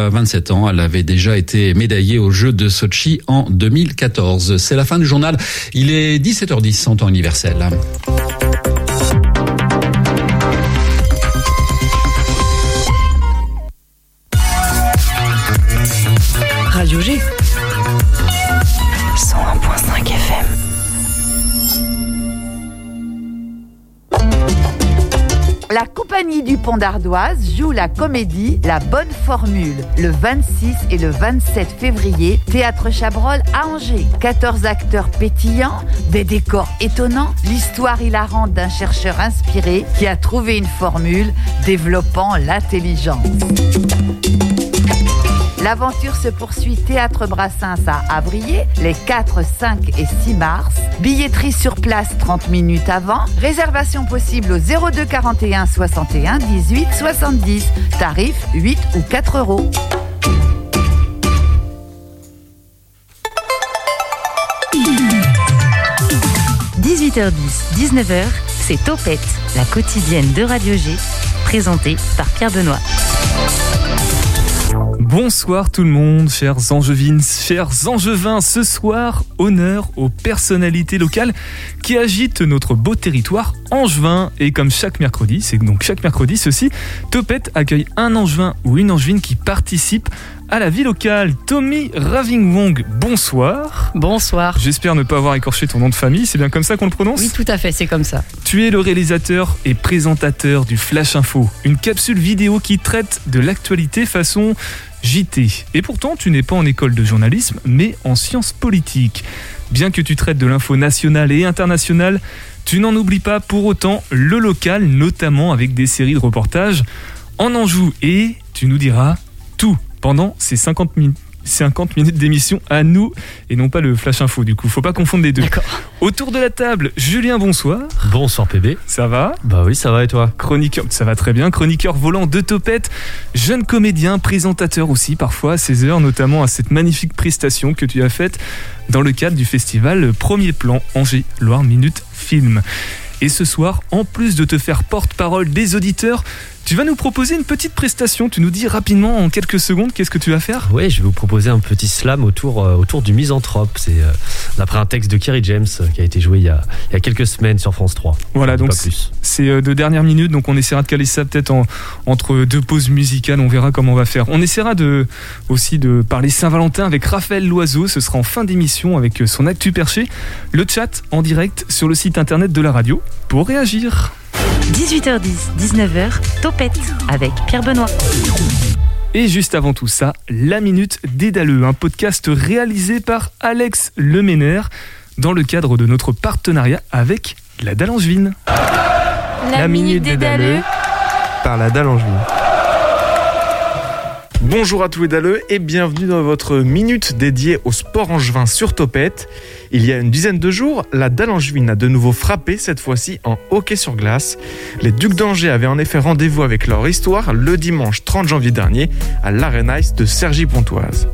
27 ans, elle avait déjà été médaillée aux Jeux de Sochi en 2014. C'est la fin du journal. Il est 17h10 en temps universel. La compagnie du Pont d'Ardoise joue la comédie La Bonne Formule le 26 et le 27 février, Théâtre Chabrol à Angers. 14 acteurs pétillants, des décors étonnants, l'histoire hilarante d'un chercheur inspiré qui a trouvé une formule développant l'intelligence. L'aventure se poursuit Théâtre Brassens à Avrier les 4, 5 et 6 mars. Billetterie sur place 30 minutes avant. Réservation possible au 02 41 61 18 70. Tarif 8 ou 4 euros. – 18h10, 19h, c'est Topette, la quotidienne de Radio G, présentée par Pierre Benoît. Bonsoir tout le monde, chers angevines, chers angevins. Ce soir, honneur aux personnalités locales qui agitent notre beau territoire angevin. Et comme chaque mercredi, c'est donc chaque mercredi, ceci, Topette accueille un angevin ou une angevine qui participe à la vie locale. Tommy Ravingwong, bonsoir. Bonsoir. J'espère ne pas avoir écorché ton nom de famille, c'est bien comme ça qu'on le prononce Oui, tout à fait, c'est comme ça. Tu es le réalisateur et présentateur du Flash Info, une capsule vidéo qui traite de l'actualité façon JT. Et pourtant, tu n'es pas en école de journalisme, mais en sciences politiques. Bien que tu traites de l'info nationale et internationale, tu n'en oublies pas pour autant le local, notamment avec des séries de reportages en Anjou. Et tu nous diras tout pendant ces 50 minutes 50 minutes d'émission à nous et non pas le flash info du coup. Faut pas confondre les deux. Autour de la table Julien bonsoir. Bonsoir PB ça va? Bah oui ça va et toi? Chroniqueur ça va très bien. Chroniqueur volant de Topette jeune comédien présentateur aussi parfois à 16 heures notamment à cette magnifique prestation que tu as faite dans le cadre du festival Premier Plan Angers Loire Minute Film. Et ce soir, en plus de te faire porte-parole des auditeurs, tu vas nous proposer une petite prestation. Tu nous dis rapidement en quelques secondes qu'est-ce que tu vas faire? Oui, je vais vous proposer un petit slam autour, euh, autour du misanthrope. C'est euh, d'après un texte de Kerry James euh, qui a été joué il y a, il y a quelques semaines sur France 3. Voilà, donc c'est de dernière minute, donc on essaiera de caler ça peut-être entre deux pauses musicales. On verra comment on va faire. On essaiera de, aussi de parler Saint-Valentin avec Raphaël Loiseau. Ce sera en fin d'émission avec son actu perché. Le chat en direct sur le site internet de la radio pour réagir. 18h10, 19h, Topette avec Pierre Benoît. Et juste avant tout ça, La Minute Dédaleux, un podcast réalisé par Alex Leméner dans le cadre de notre partenariat avec la Dallangevine. La, La Minute Dédaleux par la Dallangevine. Bonjour à tous les daleux et bienvenue dans votre minute dédiée au sport angevin sur Topette. Il y a une dizaine de jours, la dalle angevine a de nouveau frappé, cette fois-ci en hockey sur glace. Les Ducs d'Angers avaient en effet rendez-vous avec leur histoire le dimanche 30 janvier dernier à l'Arena Ice de Sergi-Pontoise.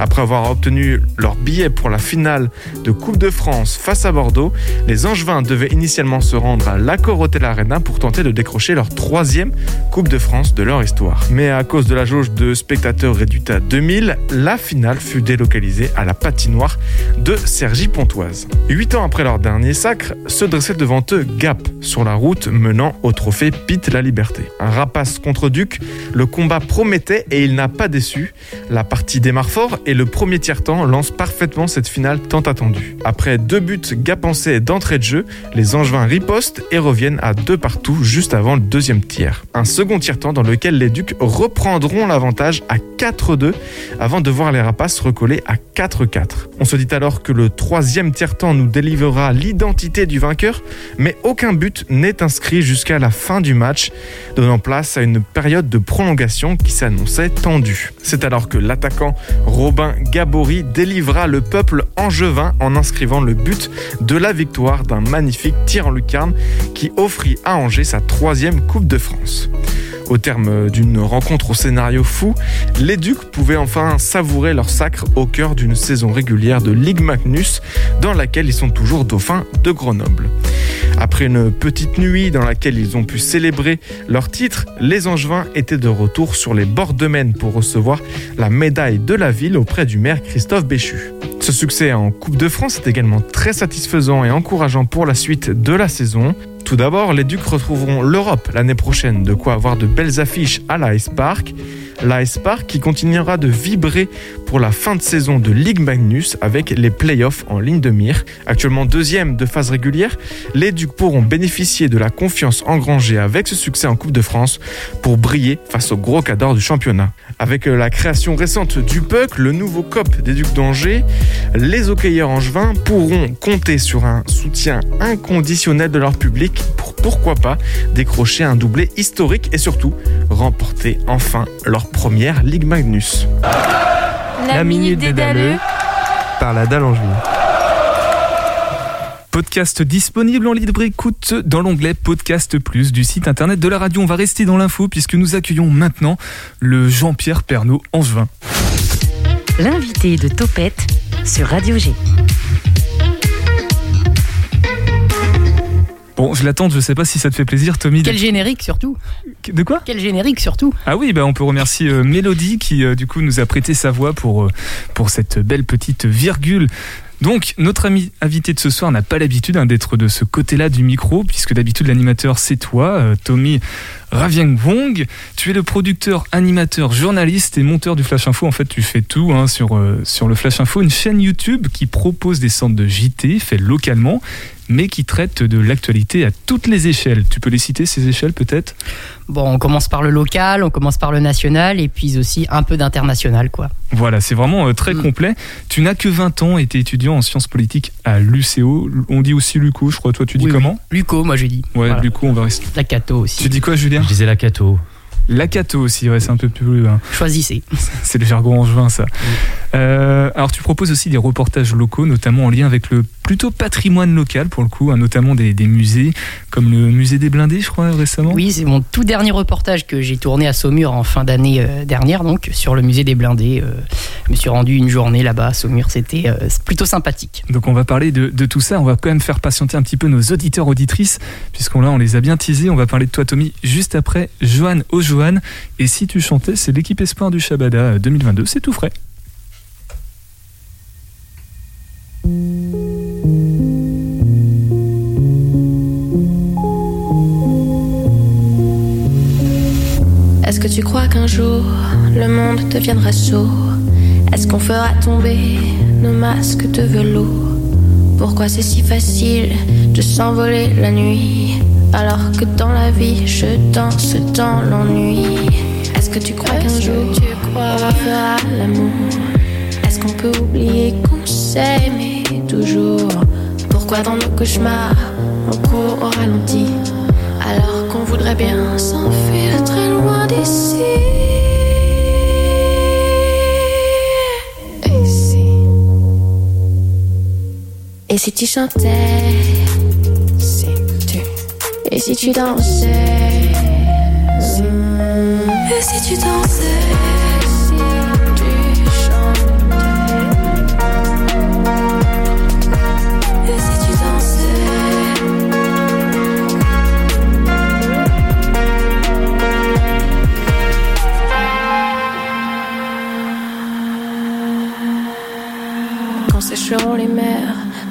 Après avoir obtenu leur billet pour la finale de Coupe de France face à Bordeaux, les Angevins devaient initialement se rendre à l'Accor Hotel Arena pour tenter de décrocher leur troisième Coupe de France de leur histoire. Mais à cause de la jauge de spectateurs réduite à 2000, la finale fut délocalisée à la patinoire de Sergi pontoise. Huit ans après leur dernier sacre, se dressait devant eux Gap, sur la route menant au trophée Pete la Liberté. Un rapace contre Duc, le combat promettait et il n'a pas déçu. La partie démarre fort et le premier tiers-temps lance parfaitement cette finale tant attendue. Après deux buts gapancés d'entrée de jeu, les Angevins ripostent et reviennent à deux partout juste avant le deuxième tiers. Un second tiers-temps dans lequel les Ducs reprendront l'avantage à 4-2 avant de voir les rapaces recoller à 4-4. On se dit alors que le troisième troisième tiers-temps nous délivrera l'identité du vainqueur, mais aucun but n'est inscrit jusqu'à la fin du match, donnant place à une période de prolongation qui s'annonçait tendue. C'est alors que l'attaquant Robin Gabory délivra le peuple angevin en inscrivant le but de la victoire d'un magnifique tir en lucarne qui offrit à Angers sa troisième Coupe de France. Au terme d'une rencontre au scénario fou, les Ducs pouvaient enfin savourer leur sacre au cœur d'une saison régulière de Ligue Magnus dans laquelle ils sont toujours dauphins de Grenoble. Après une petite nuit dans laquelle ils ont pu célébrer leur titre, les Angevins étaient de retour sur les bords de Maine pour recevoir la médaille de la ville auprès du maire Christophe Béchu. Ce succès en Coupe de France est également très satisfaisant et encourageant pour la suite de la saison. Tout d'abord, les Ducs retrouveront l'Europe l'année prochaine, de quoi avoir de belles affiches à l'Ice Park. L'Ice Park qui continuera de vibrer pour la fin de saison de Ligue Magnus avec les playoffs en ligne de mire. Actuellement deuxième de phase régulière, les Ducs pourront bénéficier de la confiance engrangée avec ce succès en Coupe de France pour briller face au gros cadre du championnat. Avec la création récente du PUC, le nouveau COP des Ducs d'Angers, les hockeyeurs angevins pourront compter sur un soutien inconditionnel de leur public pour pourquoi pas décrocher un doublé historique et surtout remporter enfin leur première Ligue Magnus. La, minute des Dalleux par la Dalle Podcast disponible en libre écoute dans l'onglet Podcast Plus du site internet de la radio. On va rester dans l'info puisque nous accueillons maintenant le Jean-Pierre Pernaud Angevin. L'invité de Topette sur Radio G. Bon, je l'attends, je sais pas si ça te fait plaisir, Tommy. Quel générique surtout De quoi? Quel générique surtout Ah oui, bah on peut remercier euh, Mélodie qui euh, du coup nous a prêté sa voix pour, euh, pour cette belle petite virgule. Donc, notre ami invité de ce soir n'a pas l'habitude hein, d'être de ce côté-là du micro, puisque d'habitude l'animateur c'est toi, euh, Tommy Ravieng Wong. Tu es le producteur, animateur, journaliste et monteur du Flash Info. En fait, tu fais tout hein, sur, euh, sur le Flash Info, une chaîne YouTube qui propose des centres de JT faits localement, mais qui traite de l'actualité à toutes les échelles. Tu peux les citer, ces échelles peut-être? Bon, on commence par le local, on commence par le national et puis aussi un peu d'international, quoi. Voilà, c'est vraiment euh, très Mm. complet. Tu n'as que 20 ans et tu es étudiant en sciences politiques à l'UCO. On dit aussi Luco, je crois. Toi, tu dis Oui, comment Luco, moi j'ai dit. Ouais, Voilà. Luco, on va rester. La Cato aussi. Tu dis quoi, Julien Je disais la Cato. La Cato aussi, ouais, c'est un peu plus. hein. Choisissez. C'est le jargon angevin, ça. Euh, alors, tu proposes aussi des reportages locaux, notamment en lien avec le plutôt patrimoine local, pour le coup, hein, notamment des, des musées, comme le musée des blindés, je crois, récemment. Oui, c'est mon tout dernier reportage que j'ai tourné à Saumur en fin d'année euh, dernière, donc sur le musée des blindés. Euh, je me suis rendu une journée là-bas à Saumur, c'était plutôt sympathique. Donc on va parler de, de tout ça, on va quand même faire patienter un petit peu nos auditeurs auditrices, puisqu'on là on les a bien teasés, on va parler de toi Tommy juste après Johan Ojohan, et si tu chantais c'est l'équipe espoir du Shabada euh, 2022, c'est tout frais. Est-ce que tu crois qu'un jour le monde deviendra sourd Est-ce qu'on fera tomber nos masques de velours? Pourquoi c'est si facile de s'envoler la nuit Alors que dans la vie je danse dans l'ennui? Est-ce que tu crois qu'un jour tu crois on fera l'amour? Qu'on peut oublier qu'on s'aimait toujours. Pourquoi dans nos cauchemars on court au ralenti? Alors qu'on voudrait bien s'enfuir très loin d'ici. Et si, et si tu chantais, si et si tu dansais, Hmm. et si tu dansais,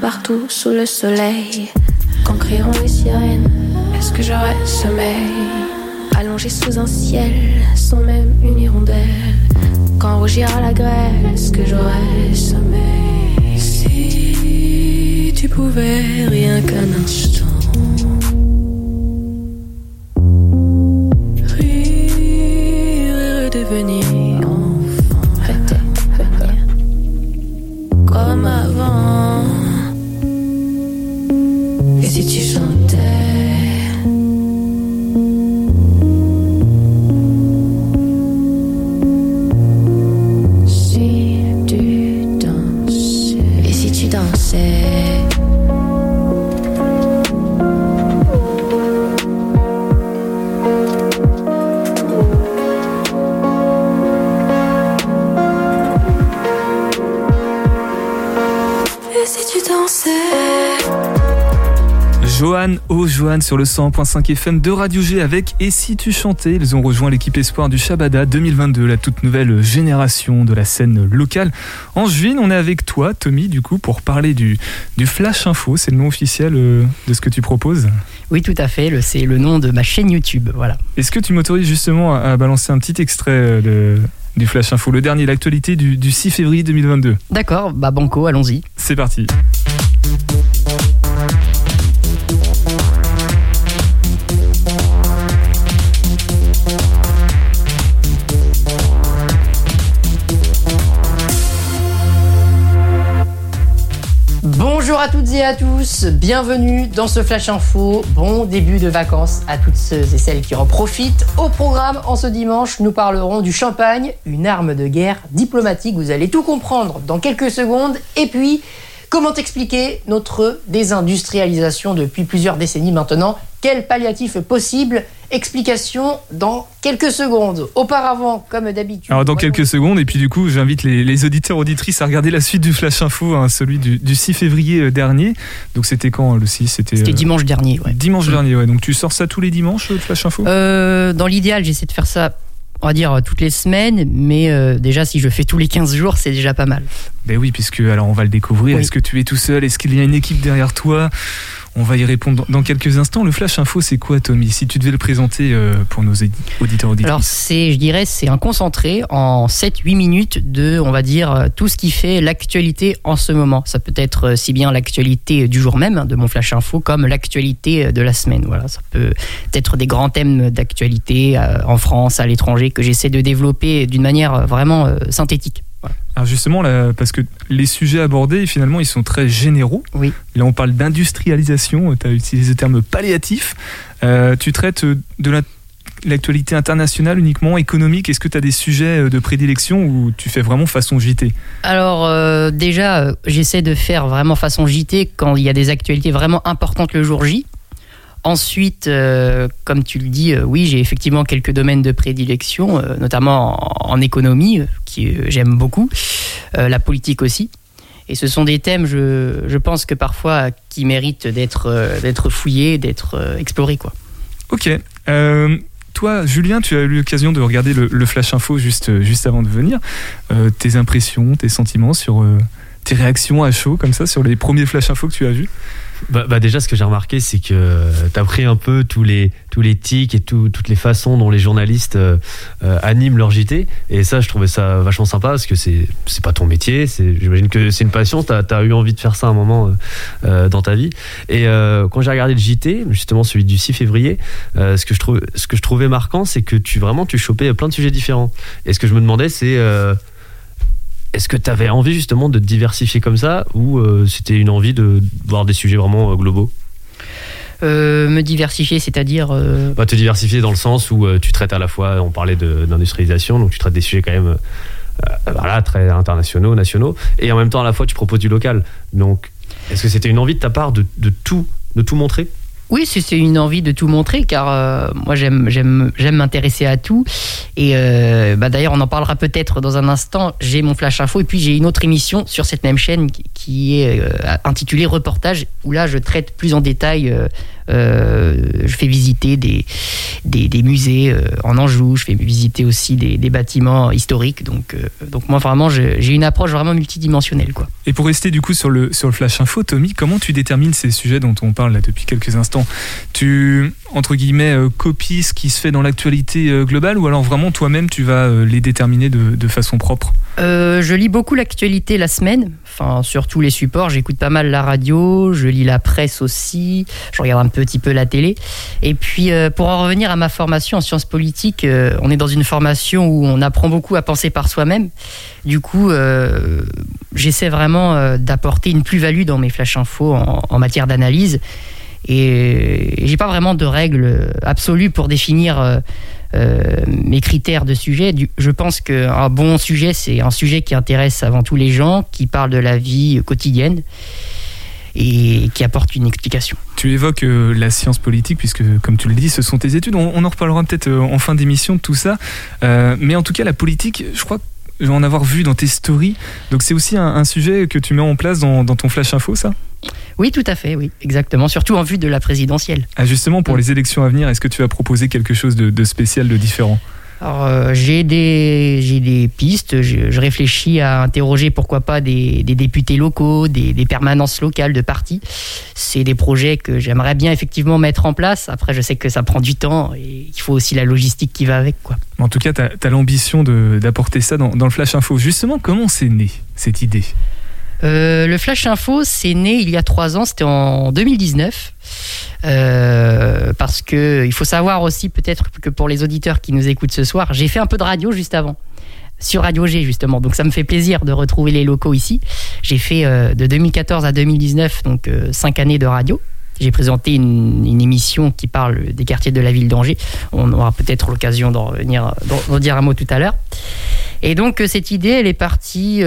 partout sous le soleil, quand crieront les sirènes, est-ce que j'aurai sommeil? Allongé sous un ciel sans même une hirondelle, quand rougira la grêle, est-ce que j'aurai sommeil? Si tu pouvais rien qu'un instant. Rire et redevenir sur le 100.5 FM de Radio G avec Et si tu chantais Ils ont rejoint l'équipe Espoir du Shabada 2022, la toute nouvelle génération de la scène locale. En juin, on est avec toi, Tommy, du coup, pour parler du, du Flash Info. C'est le nom officiel euh, de ce que tu proposes? Oui, tout à fait. C'est le nom de ma chaîne YouTube. Voilà. Est-ce que tu m'autorises justement à, balancer un petit extrait euh, de, du Flash Info, le dernier, l'actualité du, du 6 février 2022 D'accord, bah Banco, allons-y. C'est parti. À toutes et à tous, bienvenue dans ce Flash Info. Bon début de vacances à toutes ceux et celles qui en profitent. Au programme, en ce dimanche, nous parlerons du champagne, une arme de guerre diplomatique. Vous allez tout comprendre dans quelques secondes. Et puis, comment expliquer notre désindustrialisation depuis plusieurs décennies maintenant? Quel palliatif possible Explication dans quelques secondes. Auparavant, comme d'habitude. Alors dans quelques secondes, et puis du coup, j'invite les, auditeurs auditrices à regarder la suite du Flash Info, hein, celui du, 6 février euh, dernier. Donc c'était quand le 6 C'était euh, dimanche dernier. Ouais. Dimanche dernier, ouais. Donc tu sors ça tous les dimanches, le Flash Info? Euh, Dans l'idéal, j'essaie de faire ça on va dire toutes les semaines, mais déjà si je fais tous les 15 jours, c'est déjà pas mal. Ben oui, puisque alors on va le découvrir. Est-ce que tu es tout seul? Est-ce qu'il y a une équipe derrière toi? On va y répondre dans quelques instants. Le flash info, c'est quoi, Tommy? Si tu devais le présenter euh, pour nos auditeurs auditrices. Alors, c'est, je dirais, c'est un concentré en 7-8 minutes de, on va dire, euh, tout ce qui fait l'actualité en ce moment. Ça peut être euh, si bien l'actualité du jour même hein, de mon flash info comme l'actualité de la semaine. Voilà, ça peut être des grands thèmes d'actualité en France, à l'étranger, que j'essaie de développer d'une manière vraiment synthétique. Alors justement, là, parce que les sujets abordés, finalement, ils sont très généraux. Oui. Là, on parle d'industrialisation, tu as utilisé le terme palliatif. Euh, tu traites de l'actualité internationale uniquement, économique Est-ce que tu as des sujets de prédilection ou tu fais vraiment façon JT Alors euh, déjà, j'essaie de faire vraiment façon JT quand il y a des actualités vraiment importantes le jour J. Ensuite, euh, comme tu le dis, euh, oui, j'ai effectivement quelques domaines de prédilection, euh, notamment en, économie, qui j'aime beaucoup, la politique aussi. Et ce sont des thèmes, je, pense que parfois, qui méritent d'être d'être fouillés, d'être explorés. Quoi. Ok. toi, Julien, tu as eu l'occasion de regarder le, Flash Info juste, juste avant de venir. tes impressions, tes sentiments sur tes réactions à chaud, comme ça, sur les premiers Flash Info que tu as vus? Bah, bah, déjà, ce que j'ai remarqué, c'est que tu as pris un peu tous les, tous les tics et toutes les façons dont les journalistes euh, euh, animent leur JT. Et ça, je trouvais ça vachement sympa parce que c'est pas ton métier. J'imagine que c'est une passion. Tu as, eu envie de faire ça à un moment euh, dans ta vie. Et quand j'ai regardé le JT, justement celui du 6 février, ce, que je trouve, ce que je trouvais marquant, c'est que tu vraiment tu chopais plein de sujets différents. Et ce que je me demandais, c'est est-ce que tu avais envie justement de te diversifier comme ça ou euh, c'était une envie de voir des sujets vraiment euh, globaux? Euh, me diversifier, c'est-à-dire bah, Te diversifier dans le sens où tu traites à la fois, on parlait d'industrialisation, donc tu traites des sujets quand même voilà, très internationaux, nationaux, et en même temps à la fois tu proposes du local. Donc est-ce que c'était une envie de ta part de, de, tout, de tout montrer? Oui, c'est une envie de tout montrer, car euh, moi j'aime m'intéresser à tout. Et euh, bah, d'ailleurs, on en parlera peut-être dans un instant. J'ai mon flash info et puis j'ai une autre émission sur cette même chaîne qui est euh, intitulée Reportage, où là je traite plus en détail je fais visiter des, des, musées euh, en Anjou, je fais visiter aussi des, bâtiments historiques. Donc, euh, donc moi, vraiment, j'ai une approche vraiment multidimensionnelle. Quoi. Et pour rester du coup sur le, sur le Flash Info, Tommy, comment tu détermines ces sujets dont on parle là depuis quelques instants? Tu, entre guillemets, copies ce qui se fait dans l'actualité globale ou alors vraiment toi-même tu vas les déterminer de, façon propre? Je lis beaucoup l'actualité la semaine, enfin sur tous les supports. J'écoute pas mal la radio, je lis la presse aussi, je regarde un petit peu la télé. Et puis, euh, pour en revenir à ma formation en sciences politiques, euh, on est dans une formation où on apprend beaucoup à penser par soi-même. Du coup, euh, j'essaie vraiment d'apporter une plus-value dans mes flash infos en, matière d'analyse. Et j'ai pas vraiment de règles absolues pour définir mes critères de sujet. Je pense qu'un bon sujet, c'est un sujet qui intéresse avant tout les gens, qui parle de la vie quotidienne et qui apporte une explication. Tu évoques euh, la science politique, puisque comme tu le dis, ce sont tes études. On, en reparlera peut-être euh, en fin d'émission de tout ça. Euh, mais en tout cas, la politique, je crois en avoir vu dans tes stories. Donc c'est aussi un, sujet que tu mets en place dans, ton flash info, ça? Oui, tout à fait, oui, exactement. Surtout en vue de la présidentielle. Ah, justement, pour les élections à venir, est-ce que tu as proposé quelque chose de, de spécial, de différent? Alors, euh, j'ai des, j'ai des pistes. Je, je réfléchis à interroger pourquoi pas des, des députés locaux, des, des permanences locales de partis. C'est des projets que j'aimerais bien effectivement mettre en place. Après, je sais que ça prend du temps et il faut aussi la logistique qui va avec. Quoi. En tout cas, tu as, l'ambition d'apporter ça dans, dans le Flash Info. Justement, comment c'est né cette idée? Euh, le Flash Info, c'est né il y a trois ans, c'était en 2019. Euh, parce que il faut savoir aussi peut-être que pour les auditeurs qui nous écoutent ce soir, j'ai fait un peu de radio juste avant sur Radio G justement. Donc ça me fait plaisir de retrouver les locaux ici. J'ai fait euh, de 2014 à 2019 donc cinq années de radio. J'ai présenté une, émission qui parle des quartiers de la ville d'Angers. On aura peut-être l'occasion d'en revenir, d'en dire un mot tout à l'heure. Et donc cette idée, elle est partie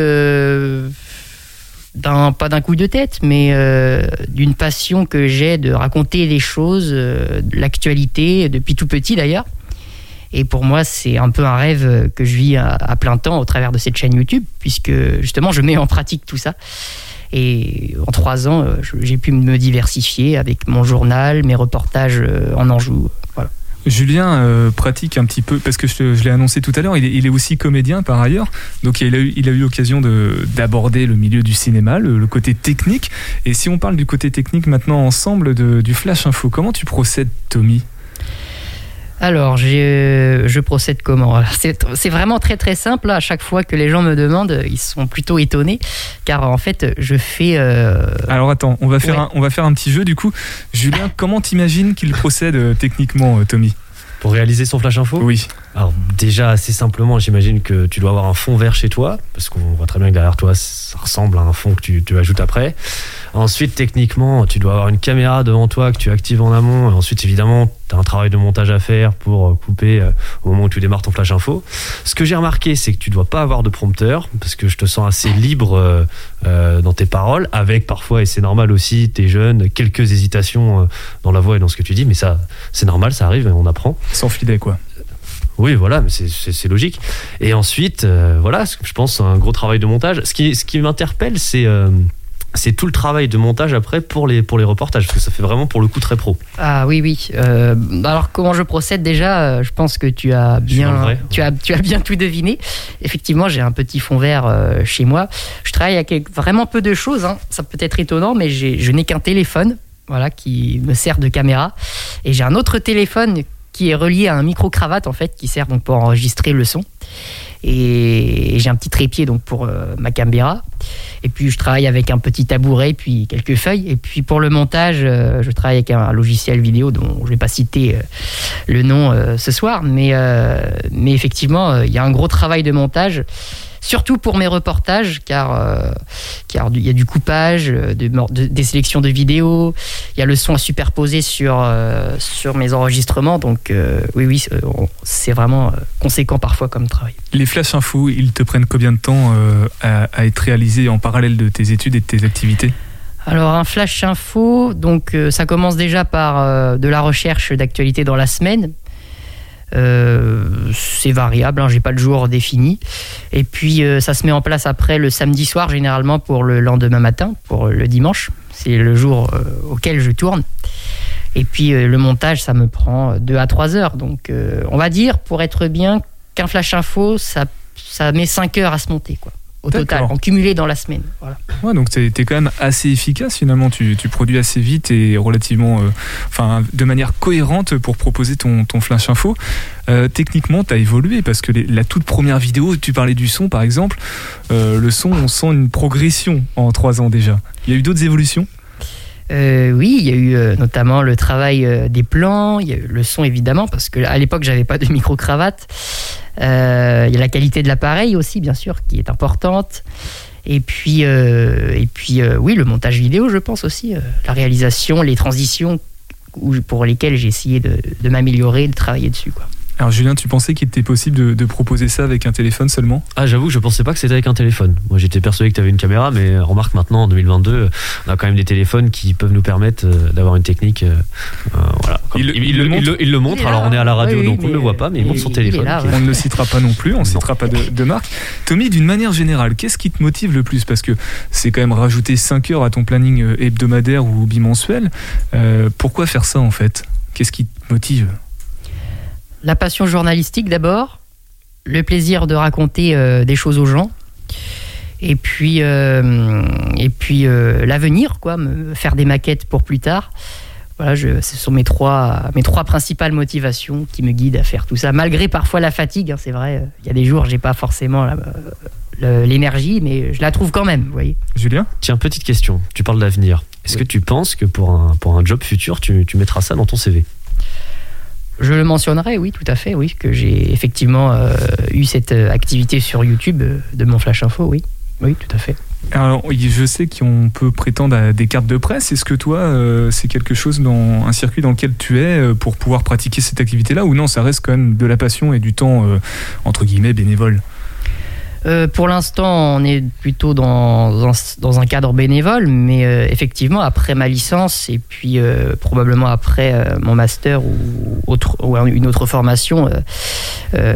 pas d'un coup de tête, mais euh, d'une passion que j'ai de raconter les choses, euh, l'actualité depuis tout petit d'ailleurs. Et pour moi, c'est un peu un rêve que je vis à, à plein temps au travers de cette chaîne YouTube, puisque justement, je mets en pratique tout ça. Et en trois ans, euh, j'ai pu me diversifier avec mon journal, mes reportages en Anjou. Voilà. Julien euh, pratique un petit peu, parce que je, l'ai annoncé tout à l'heure, il, est- aussi comédien par ailleurs. Donc il a eu, l'occasion de- d'aborder le milieu du cinéma, le, côté technique. Et si on parle du côté technique maintenant ensemble du Flash Info, comment tu procèdes, Tommy? Alors, je procède comment C'est c'est vraiment très très simple. À chaque fois que les gens me demandent, ils sont plutôt étonnés, car en fait, je fais. euh, Alors attends, on va faire, Ouais. un, on va faire un petit jeu du coup. Julien, comment t'imagines qu'il procède euh, techniquement, euh, Tommy? Pour réaliser son flash info? Oui. Alors déjà assez simplement, j'imagine que tu dois avoir un fond vert chez toi, parce qu'on voit très bien que derrière toi, ça ressemble à un fond que tu, tu ajoutes après. Ensuite, techniquement, tu dois avoir une caméra devant toi que tu actives en amont. Et ensuite, évidemment, tu as un travail de montage à faire pour euh, couper euh, au moment où tu démarres ton flash info. Ce que j'ai remarqué, c'est que tu dois pas avoir de prompteur, parce que je te sens assez libre euh, dans tes paroles, avec parfois, et c'est normal aussi, t'es jeune, quelques hésitations dans la voix et dans ce que tu dis, mais ça, c'est normal, ça arrive, on apprend. Sans filet, quoi. Oui, voilà, mais c'est- logique. Et ensuite, euh, voilà, je pense un gros travail de montage. Ce qui, ce qui m'interpelle, c'est euh, c'est tout le travail de montage après pour les, pour les reportages, parce que ça fait vraiment pour le coup très pro. Ah oui, oui. Euh, alors comment je procède déjà euh, Je pense que tu as bien, tu as, tu as bien tout deviné. Effectivement, j'ai un petit fond vert euh, chez moi. Je travaille avec vraiment peu de choses. hein. Ça peut être étonnant, mais je n'ai qu'un téléphone, voilà, qui me sert de caméra, et j'ai un autre téléphone qui est relié à un micro cravate en fait, qui sert donc pour enregistrer le son. Et j'ai un petit trépied donc pour euh, ma caméra. Et puis je travaille avec un petit tabouret, puis quelques feuilles. Et puis pour le montage, euh, je travaille avec un logiciel vidéo dont je ne vais pas citer euh, le nom ce soir. Mais, mais effectivement, il y a un gros travail de montage. Surtout pour mes reportages, car euh, car il y a du coupage, euh, de, de- des sélections de vidéos, il y a le son à superposer sur, euh, sur mes enregistrements. Donc oui, oui, c'est vraiment conséquent parfois comme travail. Les Flash Info, ils te prennent combien de temps à, à être réalisés en parallèle de tes études et de tes activités? Alors un flash info, donc euh, ça commence déjà par euh, de la recherche d'actualité dans la semaine. Euh, c'est variable, hein, j'ai pas de jour défini. Et puis euh, ça se met en place après le samedi soir généralement pour le lendemain matin, pour le dimanche. C'est le jour euh, auquel je tourne. Et puis le montage, ça me prend 2 à 3 heures. Donc on va dire, pour être bien, qu'un flash info, ça, ça met 5 heures à se monter, quoi. Au total, en cumulé dans la semaine. Voilà. Ouais, donc t'es es quand même assez efficace finalement. Tu, tu produis assez vite et relativement, euh, enfin, de manière cohérente pour proposer ton, ton flash info. Euh, techniquement, t'as évolué parce que les- la toute première vidéo, tu parlais du son par exemple. euh, le son, on sent une progression en trois ans déjà. Il y a eu d'autres évolutions? Euh, oui, il y a eu euh, notamment le travail euh, des plans, il y a eu le son évidemment, parce que à l'époque j'avais pas de micro-cravate. Euh, il y a la qualité de l'appareil aussi, bien sûr, qui est importante. Et puis, euh, euh, oui, le montage vidéo, je pense aussi, la réalisation, les transitions pour lesquelles j'ai essayé de, de m'améliorer, de travailler dessus. Quoi. Alors Julien, tu pensais qu'il était possible de, de proposer ça avec un téléphone seulement? Ah, j'avoue que je pensais pas que c'était avec un téléphone. Moi, j'étais persuadé que tu avais une caméra, mais remarque maintenant, en 2022, on a quand même des téléphones qui peuvent nous permettre euh, d'avoir une technique. euh, euh, voilà. Comme- Il le- il, il le il montre le- il le montre, alors là, on est à la radio, oui, oui, donc on ne le voit pas, mais il montre son téléphone. là, qui- ouais. On ne le citera pas non plus, on ne citera pas de, de marque. Tommy, d'une manière générale, qu'est-ce qui te motive le plus? Parce que c'est quand même rajouter 5 heures à ton planning euh, hebdomadaire ou bimensuel. Euh, pourquoi faire ça en fait? Qu'est-ce qui te motive? La passion journalistique d'abord, le plaisir de raconter euh, des choses aux gens, et puis, euh, et puis euh, l'avenir, quoi, me faire des maquettes pour plus tard. Voilà, je, ce sont mes trois, mes trois principales motivations qui me guident à faire tout ça, malgré parfois la fatigue. hein, c'est vrai, il y a des jours, j'ai pas forcément la- le- l'énergie, mais je la trouve quand même. Vous voyez. Julien? Tiens, petite question. Tu parles d'avenir. Est-ce que tu penses que pour un, pour un job futur, tu, tu mettras ça dans ton CV Je le mentionnerai, oui, tout à fait, oui, que j'ai effectivement euh, eu cette euh, activité sur YouTube euh, de mon Flash Info, oui. Oui, tout à fait. Alors, je sais qu'on peut prétendre à des cartes de presse. Est-ce que toi, c'est quelque chose dans un circuit dans lequel tu es pour pouvoir pratiquer cette activité-là ou non, ça reste quand même de la passion et du temps, entre guillemets, bénévole? Euh, pour l'instant, on est plutôt dans, un- dans un cadre bénévole, mais euh, effectivement, après ma licence et puis euh, probablement après mon master ou, autre, ou une autre formation,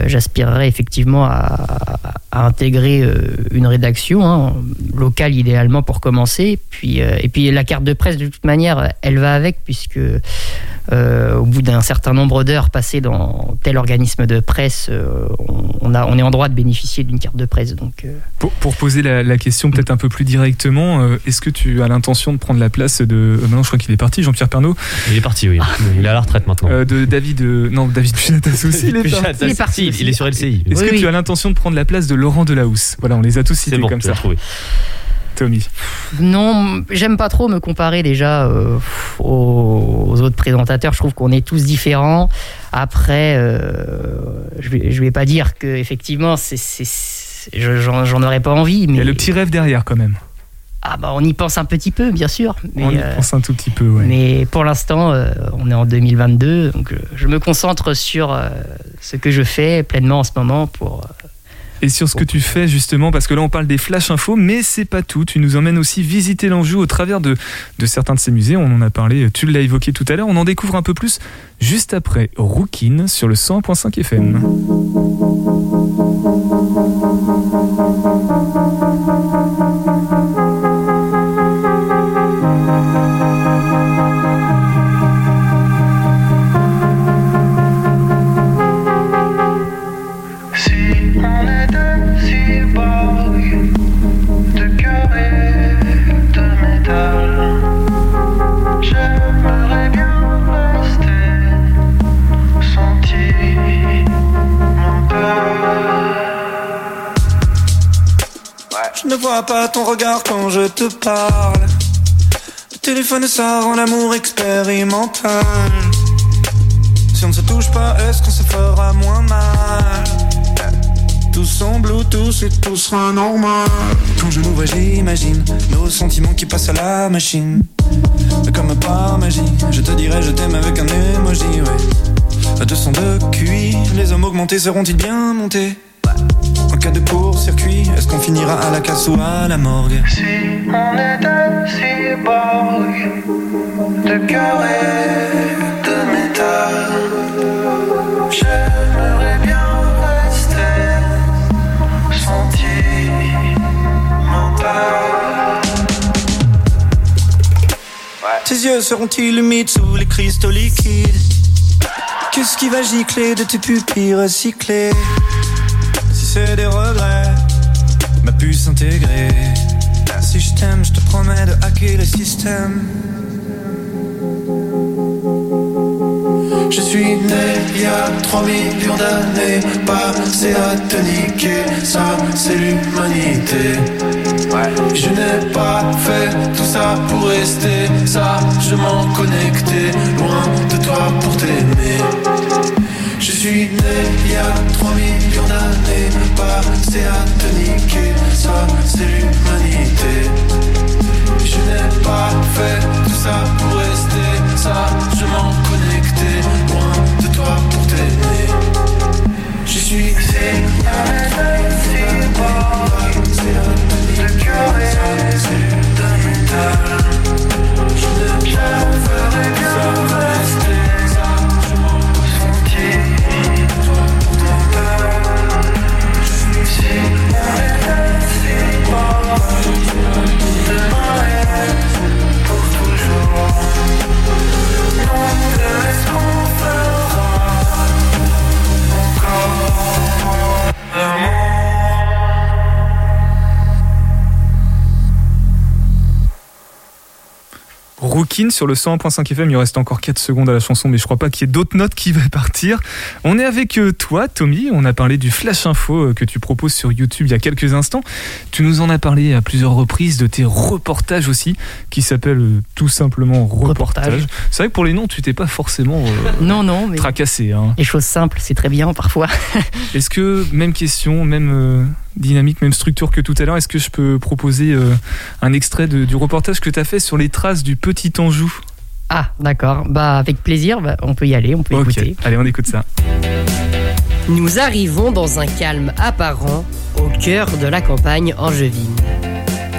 j'aspirerais effectivement à, intégrer une rédaction hein, locale idéalement pour commencer. Puis, et puis la carte de presse, de toute manière, elle va avec puisque euh, au bout d'un certain nombre d'heures passées dans tel organisme de presse, euh, on, a, on est en droit de bénéficier d'une carte de presse. Donc, euh, Pour, pour poser la, la question peut-être un peu plus directement, euh, est-ce que tu as l'intention de prendre la place de. euh, maintenant, je crois qu'il est parti, Jean-Pierre Pernaud, Il est parti, oui. Il est à la retraite maintenant. euh, de David. euh, non, David Pujatas aussi, il est Il est parti aussi. il est sur LCI. Est-ce Oui, que oui. tu as l'intention de prendre la place de Laurent Delahousse? Voilà, on les a tous cités bon, comme ça. trouvé. Tommy. non, j'aime pas trop me comparer déjà euh, aux, autres présentateurs. Je trouve qu'on est tous différents. Après, euh, je, vais, je vais pas dire que effectivement, c'est, j'en, aurais pas envie, Il y a le petit rêve derrière quand même. ah bah on y pense un petit peu, bien sûr. Mais, on y euh, pense un tout petit peu, ouais. Mais pour l'instant, euh, on est en 2022, donc je me concentre sur euh, ce que je fais pleinement en ce moment pour. Et sur ce que tu fais justement, parce que là on parle des flash infos, mais c'est pas tout. Tu nous emmènes aussi visiter l'Anjou au travers de, de certains de ces musées. On en a parlé, tu l'as évoqué tout à l'heure. On en découvre un peu plus juste après Rookin sur le 100.5 FM. Pas ton regard quand je te parle. Le téléphone, ça rend l'amour expérimental. Si on ne se touche pas, est-ce qu'on se fera moins mal? Tout semble Bluetooth et tout sera normal. Quand je nous vois, j'imagine nos sentiments qui passent à la machine. Mais comme par magie, je te dirai je t'aime avec un emoji, ouais. À 200 de QI, les hommes augmentés seront-ils bien montés? En cas de court-circuit, est-ce qu'on finira à la casse ou à la morgue Si on était cyborg de cœur et de métal, j'aimerais bien rester sentimental. Tes yeux seront-ils humides sous les cristaux liquides? Qu'est-ce qui va gicler de tes pupilles recyclées? C'est des regrets, ma puce intégrée. Si je t'aime, je te promets de hacker le système. Je suis né il y a 3 millions d'années, passé à te niquer, ça c'est l'humanité. Je n'ai pas fait tout ça pour rester sagement connecté, loin de toi pour t'aimer. Je suis né il y a 3 millions passé à te niquer, ça c'est l'humanité. Je n'ai pas fait tout ça pour rester sagement connecté, loin de toi pour t'aimer. Rookin sur le 101.5 FM. Il reste encore 4 secondes à la chanson, mais je crois pas qu'il y ait d'autres notes qui vont partir. On est avec euh, toi, Tommy. On a parlé du Flash Info euh, que tu proposes sur YouTube il y a quelques instants. Tu nous en as parlé à plusieurs reprises de tes reportages aussi, qui s'appellent euh, tout simplement reportages. Reportage. C'est vrai que pour les noms, tu t'es pas forcément euh, Non, non, mais tracassé. Hein. les choses simples, c'est très bien parfois. Est-ce que, même question, même dynamique, même structure que tout à l'heure, est-ce que je peux proposer euh, un extrait de- du reportage que tu as fait sur les traces du Petit Anjou? Ah, d'accord. Bah, avec plaisir, bah, on peut y aller, on peut Ok, écouter. allez, on écoute ça. Nous arrivons dans un calme apparent au cœur de la campagne angevine.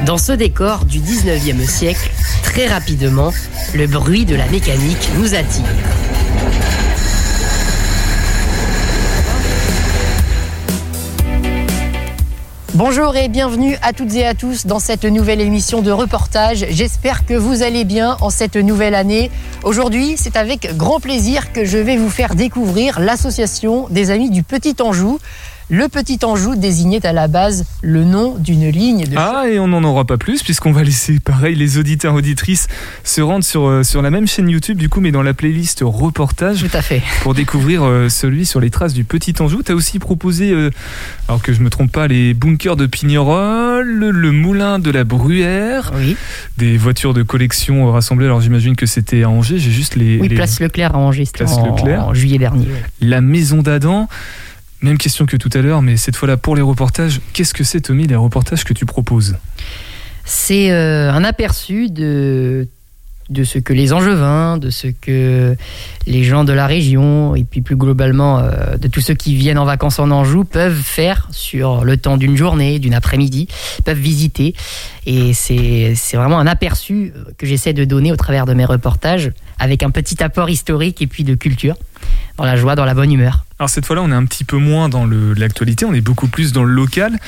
Dans ce décor du 19e siècle, très rapidement, le bruit de la mécanique nous attire. Bonjour et bienvenue à toutes et à tous dans cette nouvelle émission de reportage. J'espère que vous allez bien en cette nouvelle année. Aujourd'hui, c'est avec grand plaisir que je vais vous faire découvrir l'association des Amis du Petit Anjou. Le Petit Anjou désignait à la base le nom d'une ligne de Ah, et on n'en aura pas plus, puisqu'on va laisser, pareil, les auditeurs auditrices se rendre sur, euh, sur la même chaîne YouTube, du coup, mais dans la playlist reportage, Tout à fait. pour découvrir euh, celui sur les traces du Petit Anjou. Tu as aussi proposé, euh, alors que je me trompe pas, les bunkers de Pignerol, le moulin de la Bruyère, Oui, des voitures de collection rassemblées. Alors j'imagine que c'était à Angers, j'ai juste les, oui les- Place Leclerc à Angers, c'était Place en, Leclerc. en juillet dernier. la maison d'Adam. Même question que tout à l'heure, mais cette fois-là pour les reportages. Qu'est-ce que c'est, Tommy, les reportages que tu proposes? C'est euh, un aperçu de, ce que les Angevins, de ce que les gens de la région, et puis plus globalement euh, de tous ceux qui viennent en vacances en Anjou peuvent faire sur le temps d'une journée, d'une après-midi, peuvent visiter. Et c'est vraiment un aperçu que j'essaie de donner au travers de mes reportages, avec un petit apport historique et puis de culture, dans la joie, dans la bonne humeur. Alors cette fois-là, on est un petit peu moins dans l'actualité, on est beaucoup plus dans le local.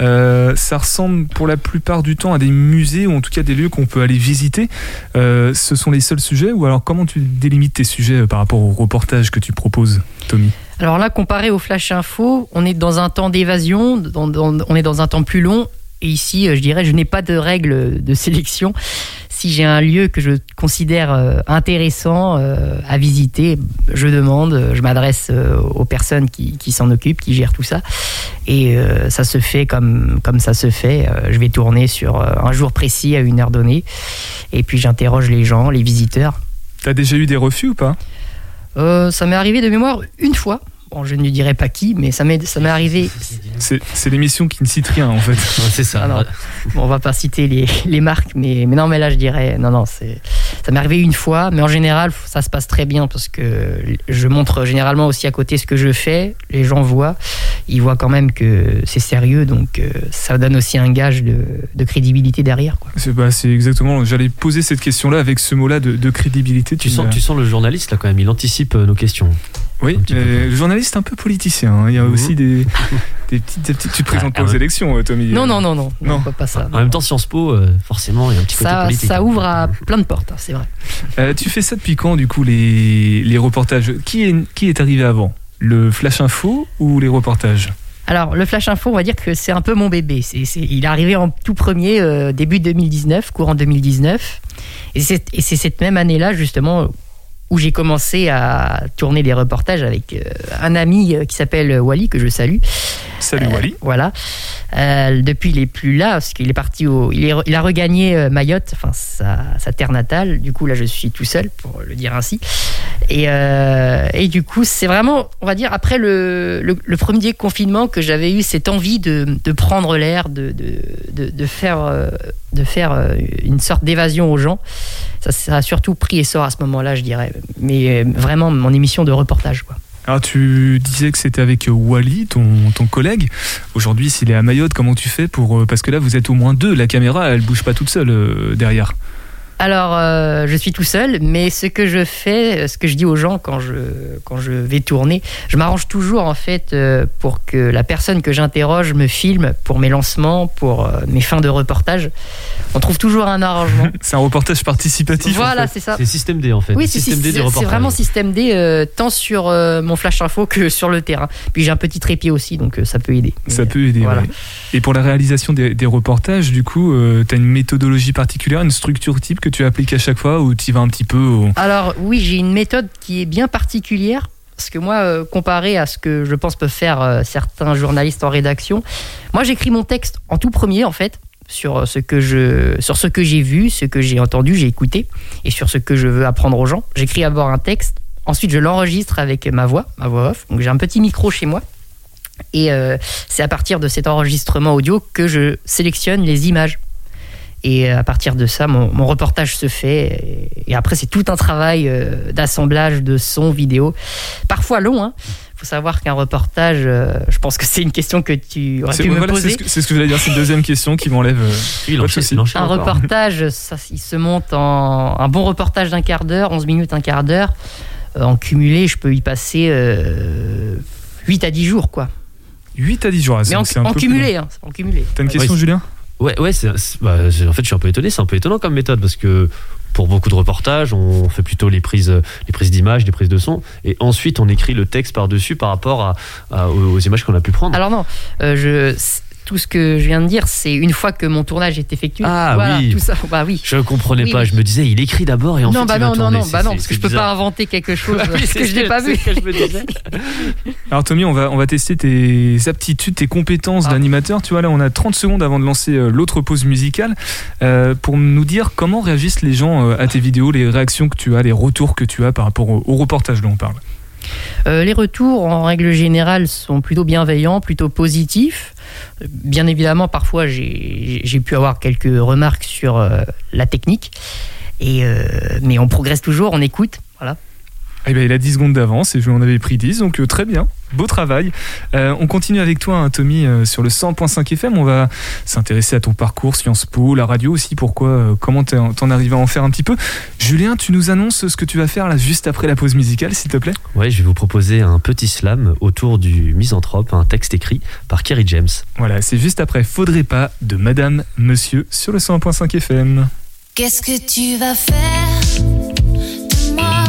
Euh, ça ressemble pour la plupart du temps à des musées ou en tout cas des lieux qu'on peut aller visiter. Euh, ce sont les seuls sujets ou alors comment tu délimites tes sujets euh, par rapport au reportage que tu proposes, Tommy? Alors là, comparé au Flash Info, on est dans un temps d'évasion, on est dans un temps plus long. Et ici, je dirais, je n'ai pas de règle de sélection. Si j'ai un lieu que je considère euh, intéressant euh, à visiter, je demande, je m'adresse euh, aux personnes qui, qui s'en occupent, qui gèrent tout ça. Et ça se fait comme, comme ça se fait. Je vais tourner sur un jour précis à une heure donnée. Et puis j'interroge les gens, les visiteurs. T'as déjà eu des refus ou pas? Euh, ça m'est arrivé de mémoire une fois. Bon, je ne dirai pas qui, mais ça m'est ça m'est arrivé. C'est c'est l'émission qui ne cite rien en fait. Ouais, c'est ça. Ah non. Bon, on va pas citer les, les marques, mais, mais non, mais là je dirais non, non, c'est ça m'est arrivé une fois, mais en général ça se passe très bien parce que je montre généralement aussi à côté ce que je fais. Les gens voient, ils voient quand même que c'est sérieux, donc euh, ça donne aussi un gage de, de crédibilité derrière. Quoi. C'est bah, c'est exactement. J'allais poser cette question-là avec ce mot-là de, de crédibilité. Tu me- sens, tu sens le journaliste là quand même, il anticipe euh, nos questions. Oui, euh, le journaliste un peu politicien. hein. Il y a Mhm. aussi des, des petites, des petites- Tu te présentes pas ah aux élections, euh, Tommy. Non, non, non, non, Non. non, pas, pas ça. En même temps, Sciences Po, euh, forcément, il y a un petit côté ça, politique. ça ouvre à plein de portes, hein, c'est vrai. Euh, tu fais ça depuis quand, du coup, les, les reportages? Qui est, qui est arrivé avant? Le Flash Info ou les reportages? Alors, le Flash Info, on va dire que c'est un peu mon bébé. Il est arrivé en tout premier, euh, début 2019, courant 2019. Et c'est, et c'est cette même année-là, justement, où j'ai commencé à tourner des reportages avec euh, un ami euh, qui s'appelle Wally, que je salue. Salut Euh, Wally. Voilà. Euh, depuis, il est plus là, parce qu'il est parti au. Il, est- il a regagné Mayotte, enfin sa, sa terre natale. Du coup, là, je suis tout seul, pour le dire ainsi. Et, euh, et du coup, c'est vraiment, on va dire, après le, le, le premier confinement, que j'avais eu cette envie de, de prendre l'air, de, de, de, faire, de faire euh, une sorte d'évasion aux gens. Ça, ça a surtout pris essor à ce moment-là, je dirais. Mais euh, vraiment, mon émission de reportage, quoi. Alors tu disais que c'était avec euh, Wally, ton, ton collègue. Aujourd'hui, s'il est à Mayotte, comment tu fais pour... Parce que là, vous êtes au moins deux. La caméra, elle bouge pas toute seule derrière. Alors, euh, je suis tout seul, mais ce que je fais, ce que je dis aux gens quand je, quand je vais tourner, je m'arrange toujours en fait euh, pour que la personne que j'interroge me filme pour mes lancements, pour euh, mes fins de reportage. On trouve toujours un arrangement. C'est un reportage participatif. Voilà, en fait. c'est ça. C'est système D en fait. Oui, c'est système D c'est- vraiment système D, euh, tant sur euh, mon flash info que sur le terrain. Puis j'ai un petit trépied aussi, donc euh, ça peut aider. Ça Mais, peut aider. voilà. ouais. Et pour la réalisation des, des reportages, du coup, tu as une méthodologie particulière, une structure type que tu appliques à chaque fois ou tu y vas un petit peu. Alors oui, j'ai une méthode qui est bien particulière. Parce que moi, euh, comparé à ce que je pense peuvent faire euh, certains journalistes en rédaction, moi j'écris mon texte en tout premier en fait sur euh, ce que je sur ce que j'ai vu, ce que j'ai entendu, j'ai écouté et sur ce que je veux apprendre aux gens. J'écris d'abord un texte, ensuite je l'enregistre avec ma voix, ma voix off. Donc j'ai un petit micro chez moi et c'est à partir de cet enregistrement audio que je sélectionne les images. Et à partir de ça, mon, mon reportage se fait. Et, et après, c'est tout un travail euh, d'assemblage de son, vidéo. Parfois long. Il faut savoir qu'un reportage, euh, je pense que c'est une question que tu aurais C'est pu me voilà, poser. ce que, c'est ce que je voulais dire, c'est une deuxième question qui m'enlève... euh, enchaîne Un encore. reportage, ça, il se monte en un bon reportage d'un quart d'heure, 11 minutes, un quart d'heure. Euh, en cumulé, je peux y passer euh, 8 à 10 jours, quoi. 8 à 10 jours. c'est- en, un en peu cumulé, hein, en cumulé. T'as une question, Julien? Ouais, ouais, bah, c'est- en fait, je suis un peu étonné. C'est un peu étonnant comme méthode parce que pour beaucoup de reportages, on fait plutôt les prises, les prises d'images, les prises de son, et ensuite on écrit le texte par-dessus par rapport aux, images qu'on a pu prendre. Alors non, euh, je, tout ce que je viens de dire, c'est une fois que mon tournage est effectué. Ah, Voilà, oui. Tout ça, bah oui. je comprenais Oui, pas. oui. Je me disais, il écrit d'abord et ensuite non, bah il va non, non, tourner. non, C'est- bah non, parce que je peux bizarre. pas inventer quelque chose Ah oui, que je n'ai pas vu. ce que je me disais. Alors Tommy, on va, on va tester tes aptitudes, tes compétences Ah. d'animateur. Tu vois, là, on a 30 secondes avant de lancer euh, l'autre pause musicale euh, pour nous dire comment réagissent les gens euh, à tes vidéos, les réactions que tu as, les retours que tu as par rapport au, au reportage dont on parle. Euh, les retours, en règle générale, sont plutôt bienveillants, plutôt positifs. Bien évidemment, parfois, j'ai pu avoir quelques remarques sur euh, la technique. Euh, mais on progresse toujours, on écoute. Eh ben, il a 10 secondes d'avance et je lui en avais pris 10, donc euh, très bien, beau travail. Euh, on continue avec toi, hein, Tommy, euh, sur le 100.5 FM. On va s'intéresser à ton parcours, Sciences Po, la radio aussi, pourquoi, euh, comment t'es- t'en arrives à en faire un petit peu? Julien, tu nous annonces ce que tu vas faire là juste après la pause musicale, s'il te plaît? Ouais, je vais vous proposer un petit slam autour du misanthrope, un texte écrit par Kerry James. Voilà, c'est juste après Faudrait pas de Madame, Monsieur sur le 100.5 FM. Qu'est-ce que tu vas faire de moi?